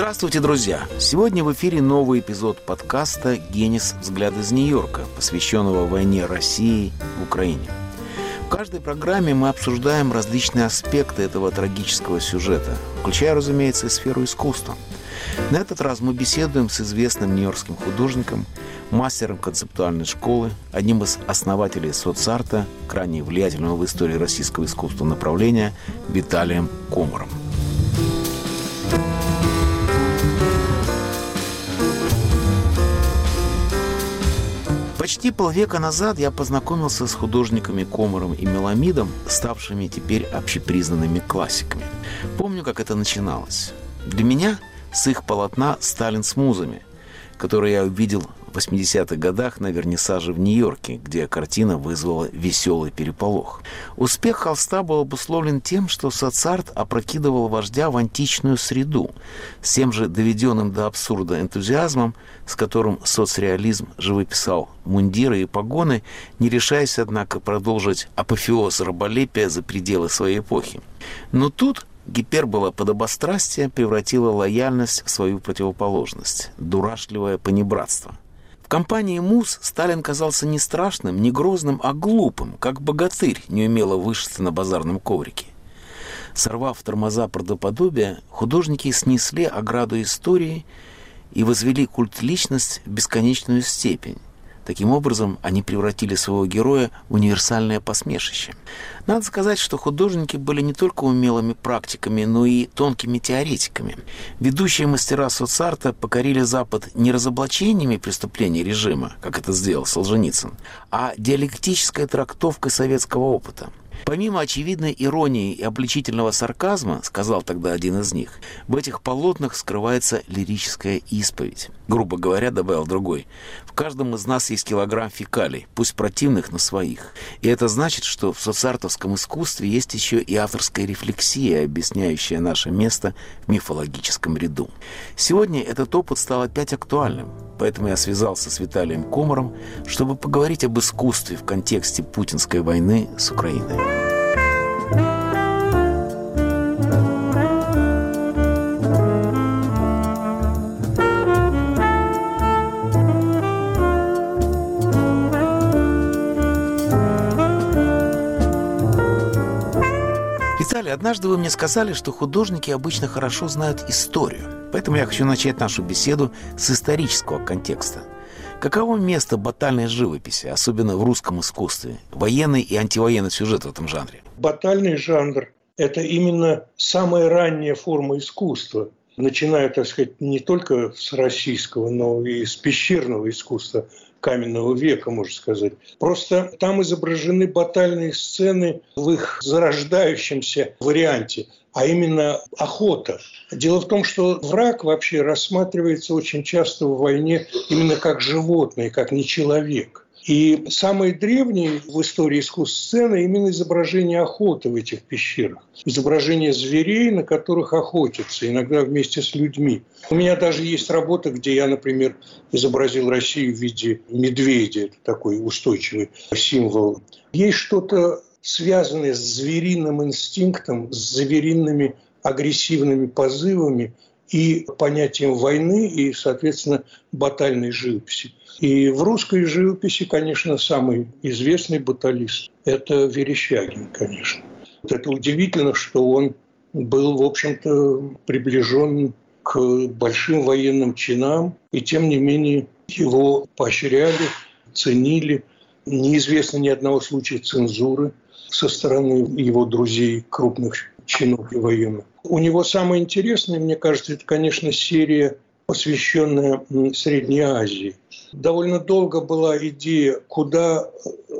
Здравствуйте, друзья! Сегодня в эфире новый эпизод подкаста «Генис. Взгляд из Нью-Йорка», посвященного войне России в Украине. В каждой программе мы обсуждаем различные аспекты этого трагического сюжета, включая, разумеется, и сферу искусства. На этот раз мы беседуем с известным нью-йоркским художником, мастером концептуальной школы, одним из основателей соцарта, крайне влиятельного в истории российского искусства направления Виталием Комаром. Почти полвека назад я познакомился с художниками Комаром и Меламидом, ставшими теперь общепризнанными классиками. Помню, как это начиналось. Для меня с их полотна «Сталин с музами», который я увидел в 80-х годах на вернисаже в Нью-Йорке, где картина вызвала веселый переполох. Успех холста был обусловлен тем, что соцарт опрокидывал вождя в античную среду, с тем же доведенным до абсурда энтузиазмом, с которым соцреализм живописал мундиры и погоны, не решаясь, однако, продолжить апофеоз раболепия за пределы своей эпохи. Но тут Гипербола подобострастия превратила лояльность в свою противоположность – дурашливое понебратство. Компании Муз Сталин казался не страшным, не грозным, а глупым, как богатырь, не умело вышиться на базарном коврике. Сорвав тормоза правдоподобия, художники снесли ограду истории и возвели культ личность в бесконечную степень, Таким образом, они превратили своего героя в универсальное посмешище. Надо сказать, что художники были не только умелыми практиками, но и тонкими теоретиками. Ведущие мастера соцарта покорили Запад не разоблачениями преступлений режима, как это сделал Солженицын, а диалектической трактовкой советского опыта. Помимо очевидной иронии и обличительного сарказма, сказал тогда один из них, в этих полотнах скрывается лирическая исповедь. Грубо говоря, добавил другой, в каждом из нас есть килограмм фекалий, пусть противных, но своих. И это значит, что в соцартовском искусстве есть еще и авторская рефлексия, объясняющая наше место в мифологическом ряду. Сегодня этот опыт стал опять актуальным, поэтому я связался с Виталием Комаром, чтобы поговорить об искусстве в контексте путинской войны с Украиной. Однажды вы мне сказали, что художники обычно хорошо знают историю. Поэтому я хочу начать нашу беседу с исторического контекста. Каково место батальной живописи, особенно в русском искусстве? Военный и антивоенный сюжет в этом жанре. Батальный жанр – это именно самая ранняя форма искусства, начиная, так сказать, не только с российского, но и с пещерного искусства каменного века, можно сказать. Просто там изображены батальные сцены в их зарождающемся варианте, а именно охота. Дело в том, что враг вообще рассматривается очень часто в войне именно как животное, как не человек. И самые древние в истории искусств сцены именно изображение охоты в этих пещерах. Изображение зверей, на которых охотятся, иногда вместе с людьми. У меня даже есть работа, где я, например, изобразил Россию в виде медведя. Это такой устойчивый символ. Есть что-то связанное с звериным инстинктом, с звериными агрессивными позывами и понятием войны и, соответственно, батальной живописи. И в русской живописи, конечно, самый известный баталист – это Верещагин, конечно. Вот это удивительно, что он был, в общем-то, приближен к большим военным чинам, и тем не менее его поощряли, ценили. Неизвестно ни одного случая цензуры со стороны его друзей, крупных чинов и военных. У него самое интересное, мне кажется, это, конечно, серия, посвященная Средней Азии. Довольно долго была идея, куда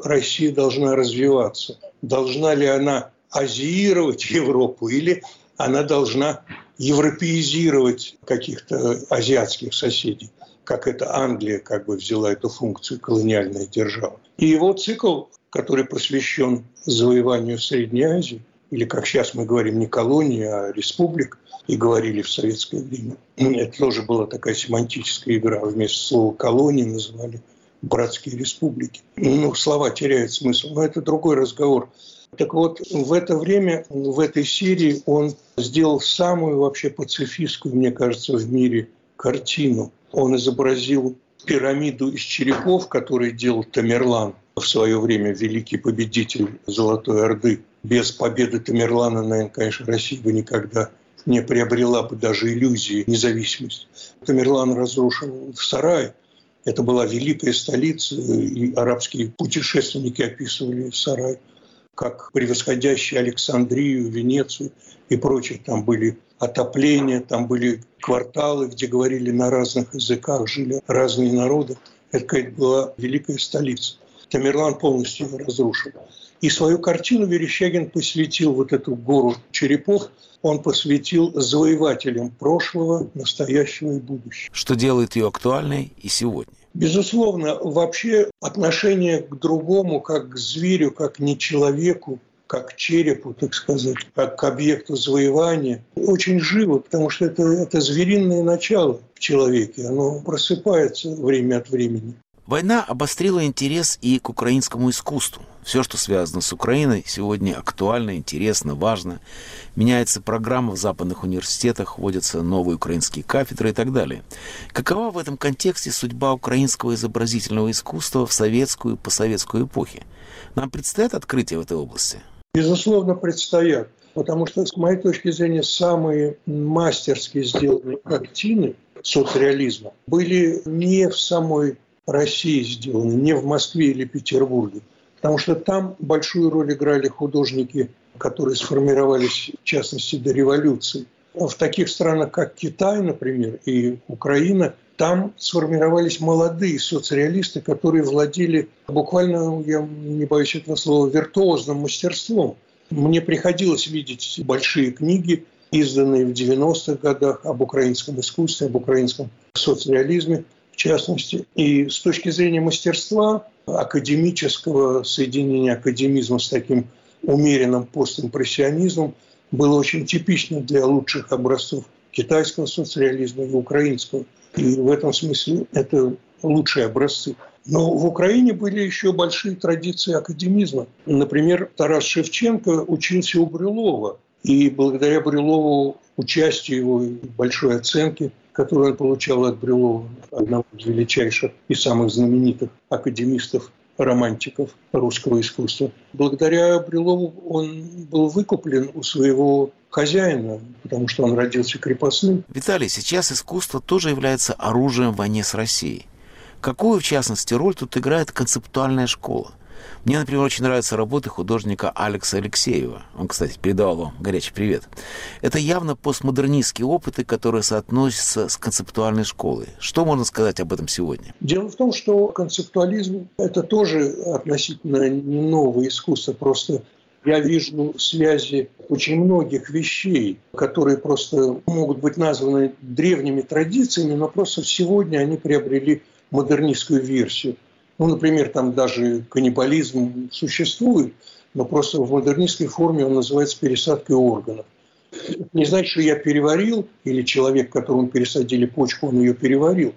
Россия должна развиваться. Должна ли она азиировать Европу или она должна европеизировать каких-то азиатских соседей, как это Англия как бы взяла эту функцию колониальной державы. И его цикл, который посвящен завоеванию Средней Азии, или, как сейчас мы говорим, не колонии, а республик, и говорили в советское время. Это тоже была такая семантическая игра. Вместо слова «колонии» называли братские республики. Ну, слова теряют смысл, но это другой разговор. Так вот, в это время, в этой серии он сделал самую вообще пацифистскую, мне кажется, в мире картину. Он изобразил пирамиду из черепов, который делал Тамерлан в свое время великий победитель Золотой Орды. Без победы Тамерлана, наверное, конечно, Россия бы никогда не приобрела бы даже иллюзии независимости. Тамерлан разрушен в сарае. Это была великая столица, и арабские путешественники описывали сарай как превосходящий Александрию, Венецию и прочее. Там были отопления, там были кварталы, где говорили на разных языках, жили разные народы. Это была великая столица. Тамерлан полностью ее разрушил. И свою картину Верещагин посвятил вот эту гору черепов, он посвятил завоевателям прошлого, настоящего и будущего. Что делает ее актуальной и сегодня? Безусловно, вообще отношение к другому, как к зверю, как не человеку, как к черепу, так сказать, как к объекту завоевания, очень живо, потому что это, это звериное начало в человеке, оно просыпается время от времени. Война обострила интерес и к украинскому искусству. Все, что связано с Украиной, сегодня актуально, интересно, важно. Меняется программа в западных университетах, вводятся новые украинские кафедры и так далее. Какова в этом контексте судьба украинского изобразительного искусства в советскую и посоветскую эпохи? Нам предстоят открытия в этой области? Безусловно, предстоят. Потому что, с моей точки зрения, самые мастерски сделанные картины соцреализма были не в самой России сделаны, не в Москве или Петербурге. Потому что там большую роль играли художники, которые сформировались, в частности, до революции. В таких странах, как Китай, например, и Украина, там сформировались молодые соцреалисты, которые владели буквально, я не боюсь этого слова, виртуозным мастерством. Мне приходилось видеть большие книги, изданные в 90-х годах об украинском искусстве, об украинском соцреализме частности. И с точки зрения мастерства, академического соединения академизма с таким умеренным постимпрессионизмом было очень типично для лучших образцов китайского соцреализма и украинского. И в этом смысле это лучшие образцы. Но в Украине были еще большие традиции академизма. Например, Тарас Шевченко учился у Брюлова. И благодаря Брюлову, участию его, большой оценке, которую он получал от Брюлова, одного из величайших и самых знаменитых академистов романтиков русского искусства. Благодаря Брюлову он был выкуплен у своего хозяина, потому что он родился крепостным. Виталий, сейчас искусство тоже является оружием в войне с Россией. Какую, в частности, роль тут играет концептуальная школа? Мне, например, очень нравятся работы художника Алекса Алексеева. Он, кстати, передавал вам горячий привет. Это явно постмодернистские опыты, которые соотносятся с концептуальной школой. Что можно сказать об этом сегодня? Дело в том, что концептуализм – это тоже относительно не новое искусство, просто я вижу связи очень многих вещей, которые просто могут быть названы древними традициями, но просто сегодня они приобрели модернистскую версию. Ну, например, там даже каннибализм существует, но просто в модернистской форме он называется пересадкой органов. Не значит, что я переварил, или человек, которому пересадили почку, он ее переварил,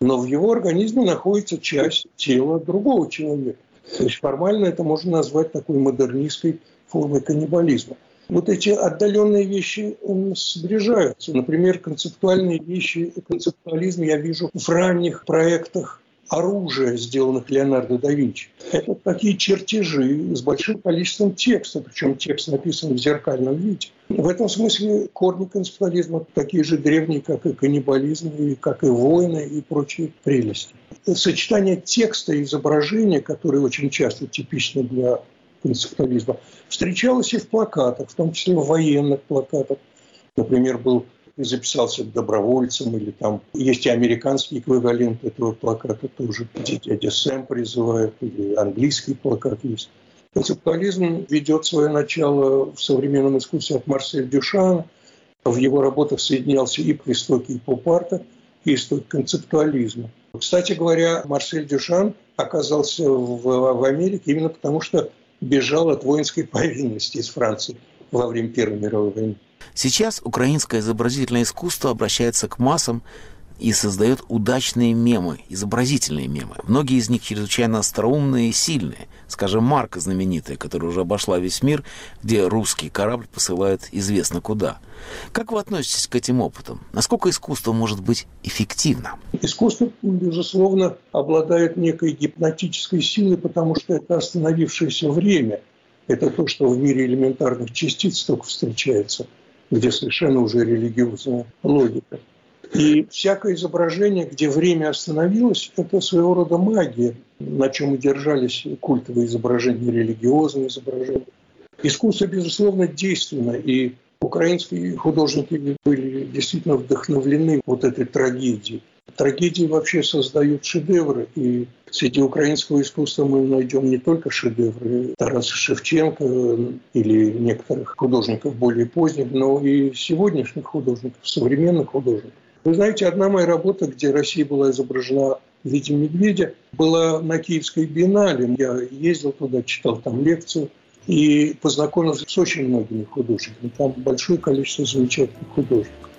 но в его организме находится часть тела другого человека. То есть формально это можно назвать такой модернистской формой каннибализма. Вот эти отдаленные вещи сближаются. Например, концептуальные вещи, концептуализм я вижу в ранних проектах оружия, сделанных Леонардо да Винчи. Это такие чертежи с большим количеством текста, причем текст написан в зеркальном виде. В этом смысле корни концептуализма такие же древние, как и каннибализм, и как и войны и прочие прелести. Сочетание текста и изображения, которое очень часто типично для концептуализма, встречалось и в плакатах, в том числе в военных плакатах. Например, был и записался добровольцем, или там есть и американский эквивалент этого плаката тоже, где дядя Сэм призывает, или английский плакат есть. Концептуализм ведет свое начало в современном искусстве от Марсель Дюшана. В его работах соединялся и истоки и поп-арта, и истоки концептуализма. Кстати говоря, Марсель Дюшан оказался в, в Америке именно потому, что бежал от воинской повинности из Франции во время Первой мировой войны. Сейчас украинское изобразительное искусство обращается к массам и создает удачные мемы, изобразительные мемы. Многие из них чрезвычайно остроумные и сильные. Скажем, Марка знаменитая, которая уже обошла весь мир, где русский корабль посылает известно куда. Как вы относитесь к этим опытам? Насколько искусство может быть эффективно? Искусство, безусловно, обладает некой гипнотической силой, потому что это остановившееся время. Это то, что в мире элементарных частиц только встречается, где совершенно уже религиозная логика. И всякое изображение, где время остановилось, это своего рода магия, на чем и держались культовые изображения, религиозные изображения. Искусство, безусловно, действенно, и украинские художники были действительно вдохновлены вот этой трагедией. Трагедии вообще создают шедевры, и среди украинского искусства мы найдем не только шедевры Тараса Шевченко или некоторых художников более поздних, но и сегодняшних художников, современных художников. Вы знаете, одна моя работа, где Россия была изображена в виде медведя, была на Киевской биеннале. Я ездил туда, читал там лекцию и познакомился с очень многими художниками. Там большое количество замечательных художников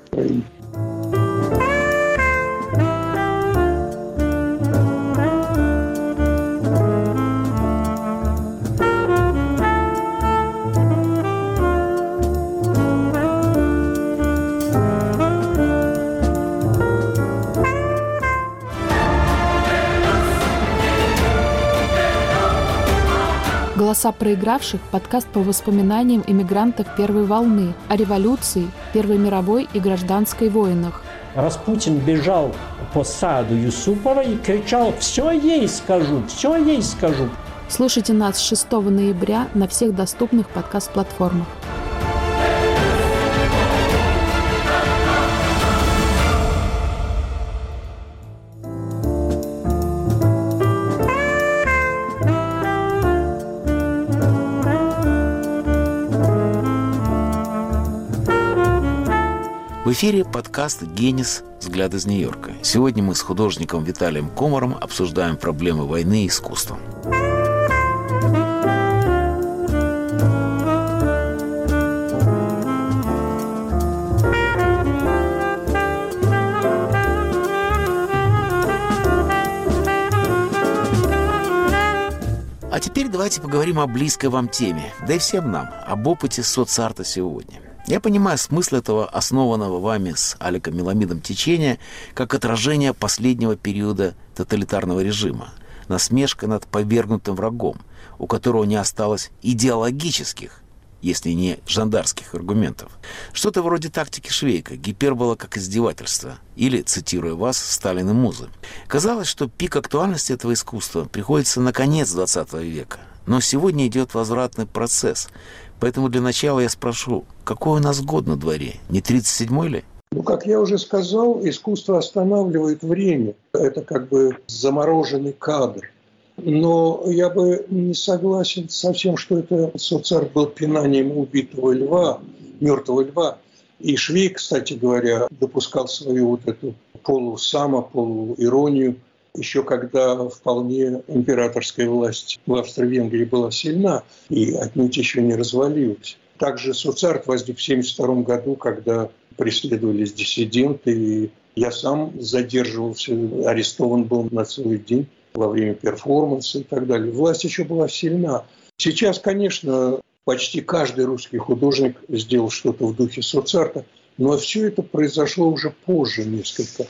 «Голоса проигравших» – подкаст по воспоминаниям иммигрантов первой волны, о революции, Первой мировой и гражданской войнах. Распутин бежал по саду Юсупова и кричал «Все ей скажу, все ей скажу». Слушайте нас 6 ноября на всех доступных подкаст-платформах. В эфире подкаст «Генис. Взгляд из Нью-Йорка». Сегодня мы с художником Виталием Комаром обсуждаем проблемы войны и искусства. А теперь давайте поговорим о близкой вам теме, да и всем нам, об опыте соцарта сегодня. Я понимаю смысл этого основанного вами с Аликом Меламидом течения как отражение последнего периода тоталитарного режима, насмешка над повергнутым врагом, у которого не осталось идеологических, если не жандарских аргументов. Что-то вроде тактики Швейка, гипербола как издевательство, или, цитируя вас, Сталин и Музы. Казалось, что пик актуальности этого искусства приходится на конец 20 века, но сегодня идет возвратный процесс – Поэтому для начала я спрошу, какой у нас год на дворе? Не 37-й ли? Ну, как я уже сказал, искусство останавливает время. Это как бы замороженный кадр. Но я бы не согласен совсем, что это соцарт был пинанием убитого льва, мертвого льва. И Швей, кстати говоря, допускал свою вот эту полусамо, полуиронию еще когда вполне императорская власть в Австро-Венгрии была сильна и отнюдь еще не развалилась. Также Суцарт возник в 1972 году, когда преследовались диссиденты, и я сам задерживался, арестован был на целый день во время перформанса и так далее. Власть еще была сильна. Сейчас, конечно, почти каждый русский художник сделал что-то в духе соцарта, но все это произошло уже позже несколько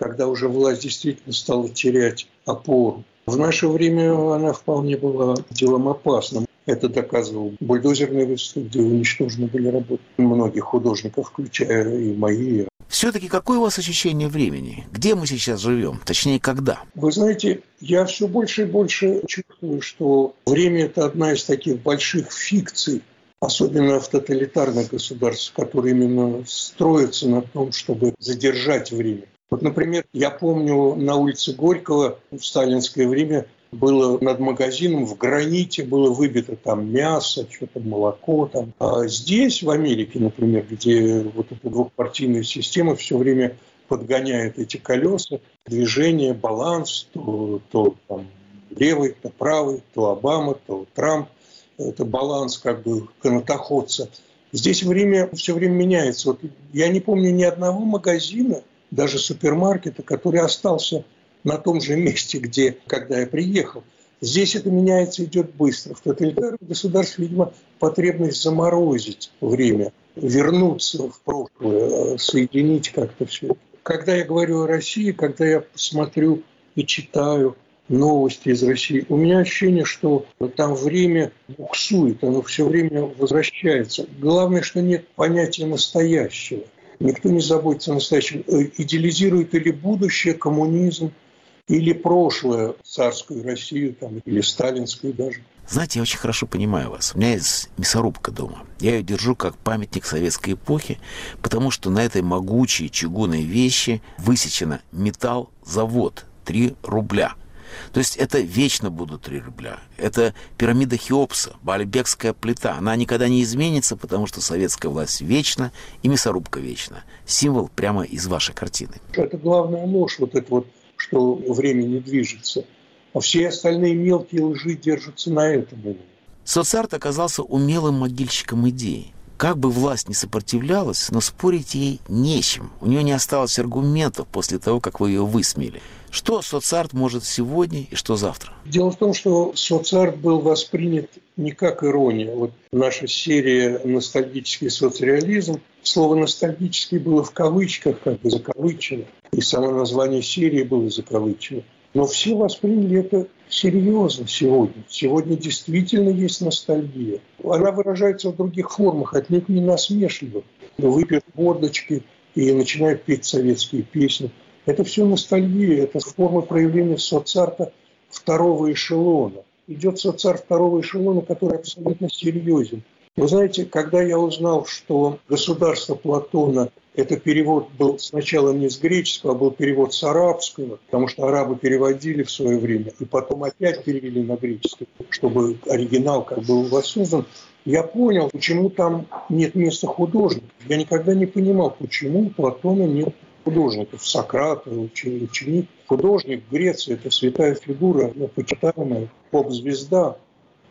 когда уже власть действительно стала терять опору. В наше время она вполне была делом опасным. Это доказывал бульдозерный выставка, где уничтожены были работы многих художников, включая и мои. Все-таки какое у вас ощущение времени? Где мы сейчас живем? Точнее, когда? Вы знаете, я все больше и больше чувствую, что время – это одна из таких больших фикций, особенно в тоталитарных государствах, которые именно строятся на том, чтобы задержать время. Вот, например, я помню на улице Горького в сталинское время было над магазином в граните было выбито там мясо, что-то молоко там. А здесь, в Америке, например, где вот эта двухпартийная система все время подгоняет эти колеса, движение, баланс, то, то там, левый, то правый, то Обама, то Трамп. Это баланс как бы канатоходца. Здесь время все время меняется. Вот я не помню ни одного магазина, даже супермаркета, который остался на том же месте, где, когда я приехал. Здесь это меняется, идет быстро. В тоталитарном государстве, видимо, потребность заморозить время, вернуться в прошлое, соединить как-то все. Когда я говорю о России, когда я смотрю и читаю новости из России, у меня ощущение, что там время буксует, оно все время возвращается. Главное, что нет понятия настоящего. Никто не заботится о настоящем. Э, идеализирует или будущее, коммунизм, или прошлое, царскую Россию, там, или сталинскую даже. Знаете, я очень хорошо понимаю вас. У меня есть мясорубка дома. Я ее держу как памятник советской эпохи, потому что на этой могучей чугунной вещи высечено металл завод 3 рубля. То есть это вечно будут 3 рубля. Это пирамида Хеопса, Бальбекская плита. Она никогда не изменится, потому что советская власть вечна и мясорубка вечна. Символ прямо из вашей картины. Это главная ложь, вот это вот что время не движется. А все остальные мелкие лжи держатся на этом. Соцарт оказался умелым могильщиком идей. Как бы власть не сопротивлялась, но спорить ей нечем. У нее не осталось аргументов после того, как вы ее высмеяли. Что соцарт может сегодня и что завтра? Дело в том, что соцарт был воспринят не как ирония. Вот наша серия «Ностальгический соцреализм». Слово «ностальгический» было в кавычках, как бы закавычено. И само название серии было закавычено. Но все восприняли это серьезно сегодня. Сегодня действительно есть ностальгия. Она выражается в других формах, отнюдь не насмешливо. Выпьют водочки и начинают петь советские песни. Это все ностальгия, это форма проявления соцарта второго эшелона. Идет соцар второго эшелона, который абсолютно серьезен. Вы знаете, когда я узнал, что государство Платона – это перевод был сначала не с греческого, а был перевод с арабского, потому что арабы переводили в свое время, и потом опять перевели на греческий, чтобы оригинал как бы воссоздан, я понял, почему там нет места художников. Я никогда не понимал, почему у Платона нет художников. Сократ, ученик. Художник в Греции – это святая фигура, ну, почитаемая поп-звезда.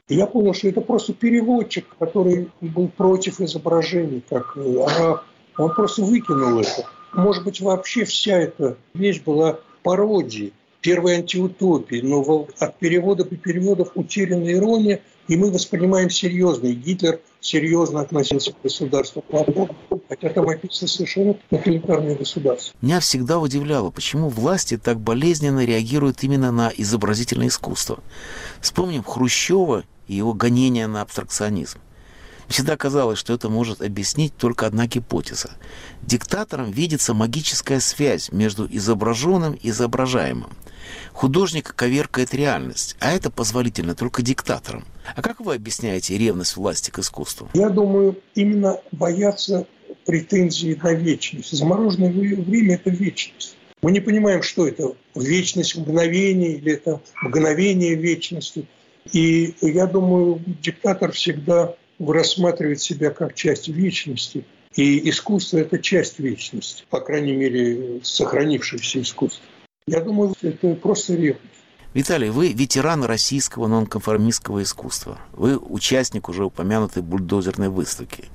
И я понял, что это просто переводчик, который был против изображений, как э, араб. Он просто выкинул это. Может быть, вообще вся эта вещь была пародией, первой антиутопией, но от перевода до переводов утеряна ирония, и мы воспринимаем серьезно. И Гитлер серьезно относился к государству Платона, хотя там описано совершенно тоталитарное государство. Меня всегда удивляло, почему власти так болезненно реагируют именно на изобразительное искусство. Вспомним Хрущева и его гонение на абстракционизм. Всегда казалось, что это может объяснить только одна гипотеза. Диктатором видится магическая связь между изображенным и изображаемым. Художник коверкает реальность, а это позволительно только диктаторам. А как вы объясняете ревность власти к искусству? Я думаю, именно боятся претензии на вечность. Замороженное время – это вечность. Мы не понимаем, что это вечность мгновения или это мгновение вечности. И я думаю, диктатор всегда рассматривает себя как часть вечности. И искусство – это часть вечности, по крайней мере, сохранившееся искусство. Я думаю, это просто ревность. Виталий, вы ветеран российского нонконформистского искусства. Вы участник уже упомянутой бульдозерной выставки.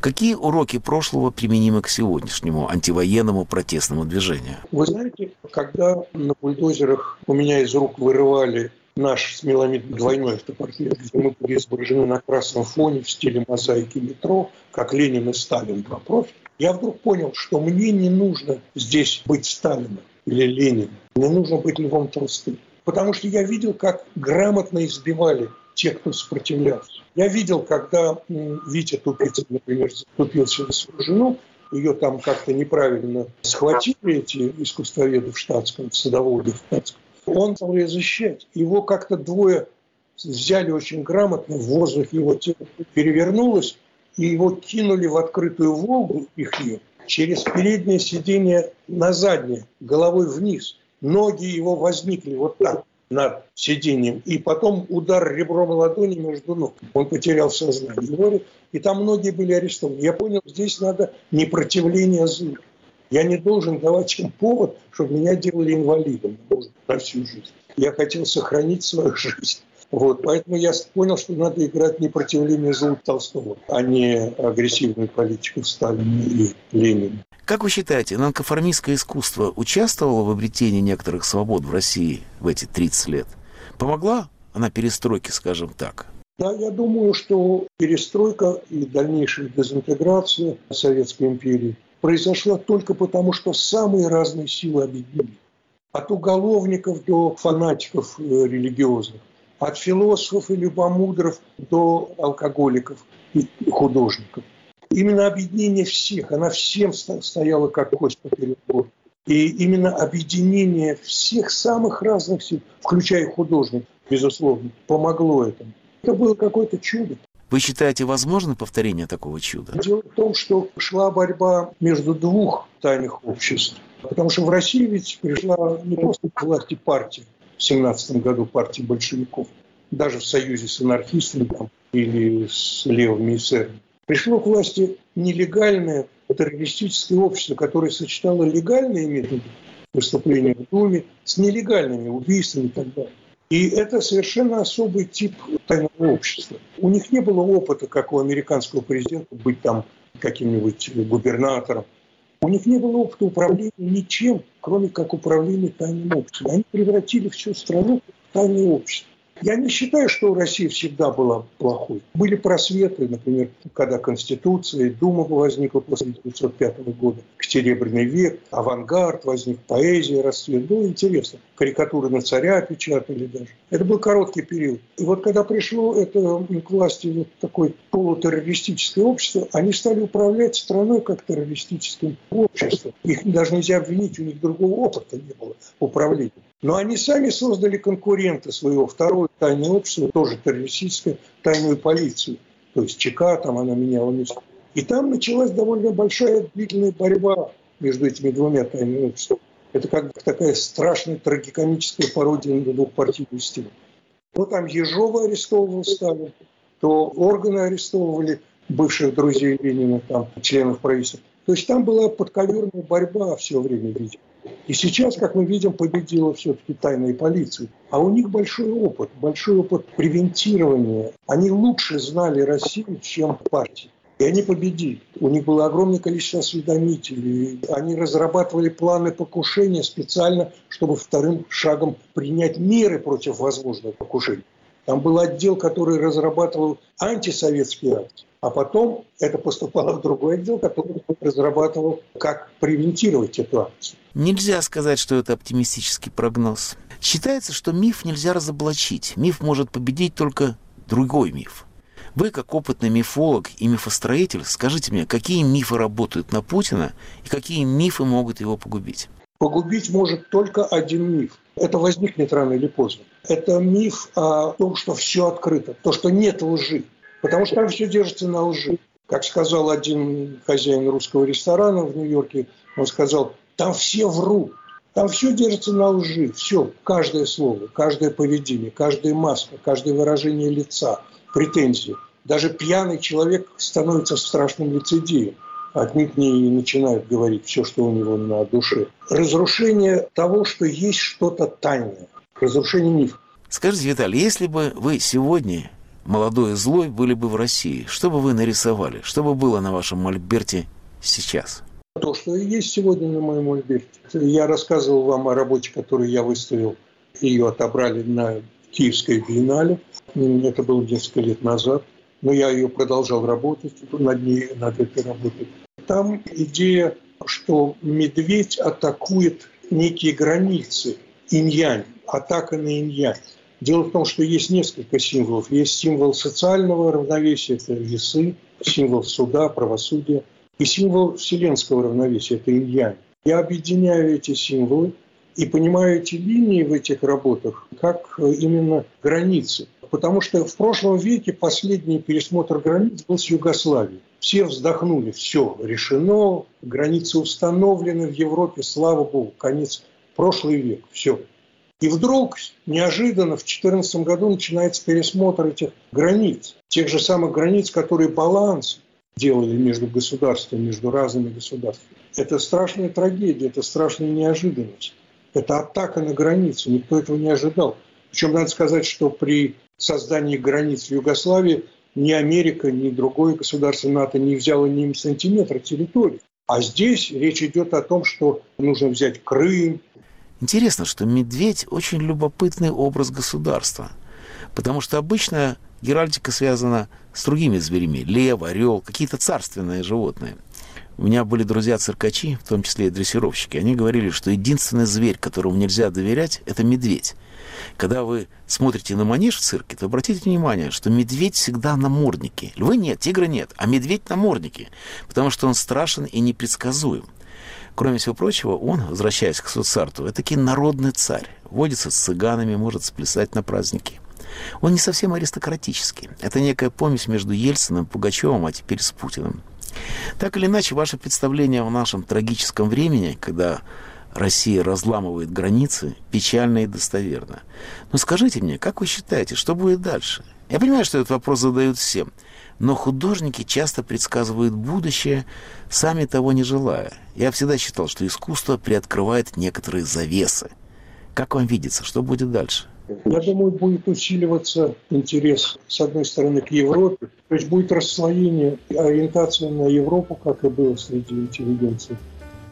Какие уроки прошлого применимы к сегодняшнему антивоенному протестному движению? Вы знаете, когда на бульдозерах у меня из рук вырывали наш с двойной автопортрет, где мы были изображены на красном фоне в стиле мозаики метро, как Ленин и Сталин два профиля, я вдруг понял, что мне не нужно здесь быть Сталином или Лениным. Мне нужно быть Львом Толстым. Потому что я видел, как грамотно избивали те, кто сопротивлялся. Я видел, когда Витя Тупицын, например, заступился за свою жену, ее там как-то неправильно схватили эти искусствоведы в штатском, садоводы в штатском он стал ее защищать. Его как-то двое взяли очень грамотно, в воздухе его тело перевернулось, и его кинули в открытую Волгу, их ее, через переднее сиденье на заднее, головой вниз. Ноги его возникли вот так над сиденьем, и потом удар ребром ладони между ног. Он потерял сознание. И там многие были арестованы. Я понял, здесь надо непротивление злу. Я не должен давать им повод, чтобы меня делали инвалидом на всю жизнь. Я хотел сохранить свою жизнь. Вот, поэтому я понял, что надо играть непротивление злу Толстого, а не агрессивную политику Сталина и Ленина. Как вы считаете, нонконформистское искусство участвовало в обретении некоторых свобод в России в эти 30 лет? Помогла она перестройке, скажем так? Да, я думаю, что перестройка и дальнейшая дезинтеграция Советской империи произошла только потому, что самые разные силы объединили. От уголовников до фанатиков э, религиозных, от философов и любомудров до алкоголиков и художников. Именно объединение всех, она всем стояла как кость поперек. И именно объединение всех самых разных сил, включая художников, безусловно, помогло этому. Это было какое-то чудо. Вы считаете возможно повторение такого чуда? Дело в том, что шла борьба между двух тайных обществ. Потому что в России ведь пришла не просто к власти партия, в 17 году партии большевиков, даже в союзе с анархистами там, или с левыми эсерами. Пришло к власти нелегальное террористическое общество, которое сочетало легальные методы выступления в Думе с нелегальными убийствами и так далее. И это совершенно особый тип тайного общества. У них не было опыта, как у американского президента, быть там каким-нибудь губернатором. У них не было опыта управления ничем, кроме как управления тайным обществом. Они превратили всю страну в тайное общество. Я не считаю, что Россия всегда была плохой. Были просветы, например, когда Конституция, Дума возникла после 1905 года, Серебряный век, авангард возник, поэзия расцвет. Было интересно. Карикатуры на царя печатали даже. Это был короткий период. И вот когда пришло это к власти вот такое полутеррористическое общество, они стали управлять страной как террористическим обществом. Их даже нельзя обвинить, у них другого опыта не было управления. Но они сами создали конкурента своего, второе тайное общество, тоже террористическое, тайную полицию. То есть ЧК, там она меняла место. И там началась довольно большая длительная борьба между этими двумя тайными обществами. Это как такая страшная трагикомическая пародия на двухпартийную стиль. То там Ежова арестовывал Сталин, то органы арестовывали бывших друзей Ленина, там, членов правительства. То есть там была подковерная борьба все время, видимо. И сейчас, как мы видим, победила все-таки тайная полиция. А у них большой опыт, большой опыт превентирования. Они лучше знали Россию, чем партии. И они победили. У них было огромное количество осведомителей. Они разрабатывали планы покушения специально, чтобы вторым шагом принять меры против возможного покушения. Там был отдел, который разрабатывал антисоветские акции. А потом это поступало в другой отдел, который разрабатывал, как превентировать эту акцию. Нельзя сказать, что это оптимистический прогноз. Считается, что миф нельзя разоблачить. Миф может победить только другой миф. Вы, как опытный мифолог и мифостроитель, скажите мне, какие мифы работают на Путина и какие мифы могут его погубить? Погубить может только один миф. Это возникнет рано или поздно. Это миф о том, что все открыто, то, что нет лжи. Потому что там все держится на лжи. Как сказал один хозяин русского ресторана в Нью-Йорке, он сказал, там все врут. Там все держится на лжи, все, каждое слово, каждое поведение, каждая маска, каждое выражение лица, претензии. Даже пьяный человек становится страшным лицедеем. Отнюдь не начинает говорить все, что у него на душе. Разрушение того, что есть что-то тайное. Разрушение мифа. Скажите, Виталий, если бы вы сегодня, молодой и злой, были бы в России, что бы вы нарисовали? Что бы было на вашем мольберте сейчас? То, что и есть сегодня на моем мольберте. Я рассказывал вам о работе, которую я выставил. Ее отобрали на Киевской биеннале. Это было несколько лет назад. Но я ее продолжал работать над ней, над этой работой. Там идея, что медведь атакует некие границы инь-янь, атака на инь-янь. Дело в том, что есть несколько символов. Есть символ социального равновесия, это весы, символ суда, правосудия, и символ вселенского равновесия, это инь-янь. Я объединяю эти символы и понимаю эти линии в этих работах как именно границы. Потому что в прошлом веке последний пересмотр границ был с Югославией. Все вздохнули, все решено, границы установлены в Европе, слава богу, конец, прошлый век, все. И вдруг, неожиданно, в 2014 году начинается пересмотр этих границ, тех же самых границ, которые баланс делали между государствами, между разными государствами. Это страшная трагедия, это страшная неожиданность. Это атака на границу, никто этого не ожидал. Причем надо сказать, что при создании границ в Югославии ни Америка, ни другое государство НАТО не взяло ни сантиметра территории. А здесь речь идет о том, что нужно взять Крым. Интересно, что медведь очень любопытный образ государства. Потому что обычно геральдика связана с другими зверями. Лев, орел, какие-то царственные животные. У меня были друзья-циркачи, в том числе и дрессировщики. Они говорили, что единственный зверь, которому нельзя доверять, это медведь. Когда вы смотрите на манеж в цирке, то обратите внимание, что медведь всегда на морднике. Львы нет, тигра нет, а медведь на морднике, потому что он страшен и непредсказуем. Кроме всего прочего, он, возвращаясь к Суцарту, это таки народный царь. Водится с цыганами, может сплясать на праздники. Он не совсем аристократический. Это некая помесь между Ельциным, Пугачевым, а теперь с Путиным. Так или иначе, ваше представление о нашем трагическом времени, когда Россия разламывает границы, печально и достоверно. Но скажите мне, как вы считаете, что будет дальше? Я понимаю, что этот вопрос задают всем, но художники часто предсказывают будущее, сами того не желая. Я всегда считал, что искусство приоткрывает некоторые завесы. Как вам видится, что будет дальше? Я думаю, будет усиливаться интерес, с одной стороны, к Европе, то есть будет расслоение, ориентация на Европу, как и было среди интеллигенции,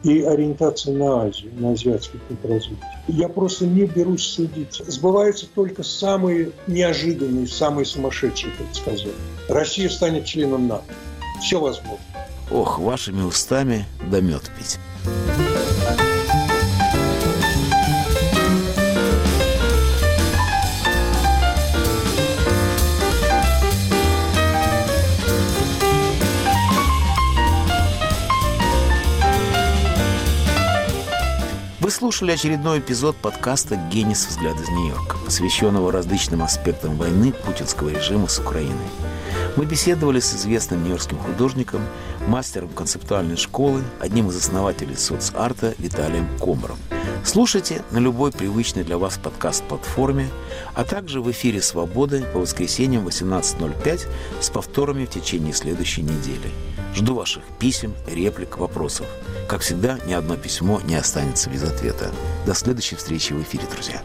и ориентация на Азию, на азиатский путь развития. Я просто не берусь судить. Сбываются только самые неожиданные, самые сумасшедшие предсказания. Россия станет членом НАТО. Все возможно. Ох, вашими устами да мед пить. Слушали очередной эпизод подкаста «Генис. Взгляд из Нью-Йорка», посвященного различным аспектам войны путинского режима с Украиной. Мы беседовали с известным нью-йоркским художником, мастером концептуальной школы, одним из основателей соцарта Виталием Комаром. Слушайте на любой привычной для вас подкаст-платформе, а также в эфире «Свободы» по воскресеньям 18.05 с повторами в течение следующей недели. Жду ваших писем, реплик, вопросов. Как всегда, ни одно письмо не останется без ответа. До следующей встречи в эфире, друзья.